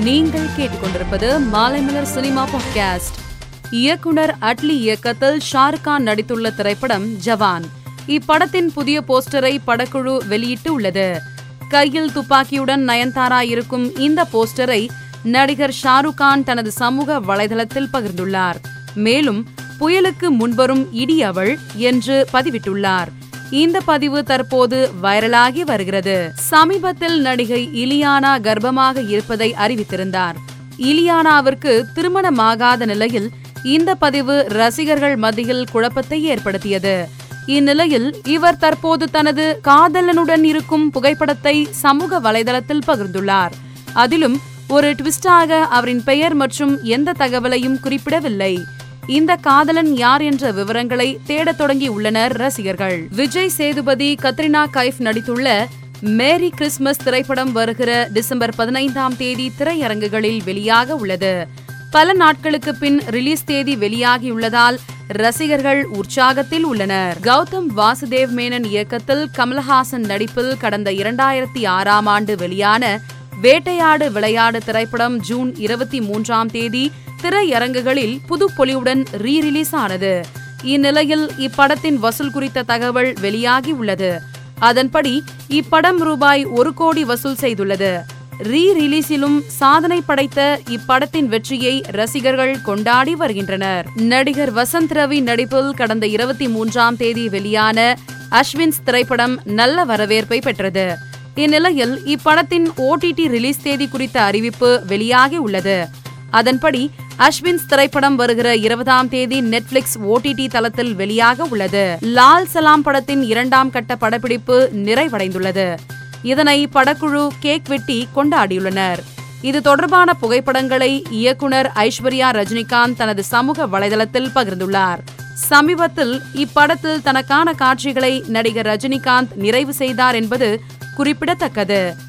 நீங்கள் கேட்டுக்கொண்டிருப்பது Maalaimalar cinema podcast இயக்குனர் அட்லி இயக்கத்தில் ஷாருக் கான் நடித்துள்ள திரைப்படம் ஜவான். இப்படத்தின் புதிய போஸ்டரை படக்குழு வெளியிட்டு உள்ளது. கையில் துப்பாக்கியுடன் நயன்தாரா இருக்கும் இந்த போஸ்டரை நடிகர் ஷாருக் கான் தனது சமூக வலைதளத்தில் பகிர்ந்துள்ளார். மேலும் புயலுக்கு முன்வரும் இடி அவள் என்று பதிவிட்டுள்ளார். இந்த பதிவு தற்போது வைரலாகி வருகிறது. சமீபத்தில் நடிகை இலியானா கர்ப்பமாக இருப்பதை அறிவித்திருந்தார். இலியானாவிற்கு திருமணமாகாத நிலையில் இந்த பதிவு ரசிகர்கள் மத்தியில் குழப்பத்தை ஏற்படுத்தியது. இந்நிலையில் இவர் தற்போது தனது காதலனுடன் இருக்கும் புகைப்படத்தை சமூக வலைதளத்தில் பகிர்ந்துள்ளார். அதிலும் ஒரு ட்விஸ்டாக அவரின் பெயர் மற்றும் எந்த தகவலையும் குறிப்பிடவில்லை. இந்த காதலன் யார் என்ற விவரங்களை தேடத் தொடங்கி உள்ளனர் ரசிகர்கள். விஜய் சேதுபதி கத்ரினா கைஃப் நடித்துள்ள மேரி கிறிஸ்மஸ் திரைப்படம் வருகிற டிசம்பர் பதினைந்தாம் தேதி திரையரங்குகளில் வெளியாக உள்ளது. பல நாட்களுக்கு பின் ரிலீஸ் தேதி வெளியாகியுள்ளதால் ரசிகர்கள் உற்சாகத்தில் உள்ளனர். கௌதம் வாசுதேவ் மேனன் இயக்கத்தில் கமல்ஹாசன் நடிப்பில் கடந்த இரண்டாயிரத்தி ஆறாம் ஆண்டு வெளியான வேட்டையாடு விளையாடு திரைப்படம் ஜூன் இருபத்தி மூன்றாம் தேதி திரையரங்குகளில் புதுப்பொலிவுடன் ரீ ரிலீஸ் ஆனது இந்நிலையில் இப்படத்தின் வசூல் குறித்த தகவல் வெளியாகி உள்ளது அதன்படி இப்படம் ரூபாய் ஒரு கோடி வசூல் செய்துள்ளது. ரீ ரிலீஸிலும் சாதனை படைத்த இப்படத்தின் வெற்றியை ரசிகர்கள் கொண்டாடி வருகின்றனர். நடிகர் வசந்த் ரவி நடிப்பில் கடந்த இருபத்தி மூன்றாம் தேதி வெளியான அஸ்வின்ஸ் திரைப்படம் நல்ல வரவேற்பை பெற்றது. இந்நிலையில் இப்படத்தின் ஓடிடி ரிலீஸ் தேதி குறித்த அறிவிப்பு வெளியாகி உள்ளது அதன்படி அஸ்வின்ஸ் திரைப்படம் வருகிற இருபதாம் தேதி நெட்ஃபிளிக்ஸ் ஓடிடி தளத்தில் வெளியாக உள்ளது. லால் சலாம் படத்தின் இரண்டாம் கட்ட படப்பிடிப்பு நிறைவடைந்துள்ளது. இதனை படக்குழு கேக் வெட்டி கொண்டாடியுள்ளனர். இது தொடர்பான புகைப்படங்களை இயக்குனர் ஐஸ்வர்யா ரஜினிகாந்த் தனது சமூக வலைதளத்தில் பகிர்ந்துள்ளார். சமீபத்தில் இப்படத்தில் தனக்கான காட்சிகளை நடிகர் ரஜினிகாந்த் நிறைவு செய்தார் என்பது குறிப்பிடத்தக்கது.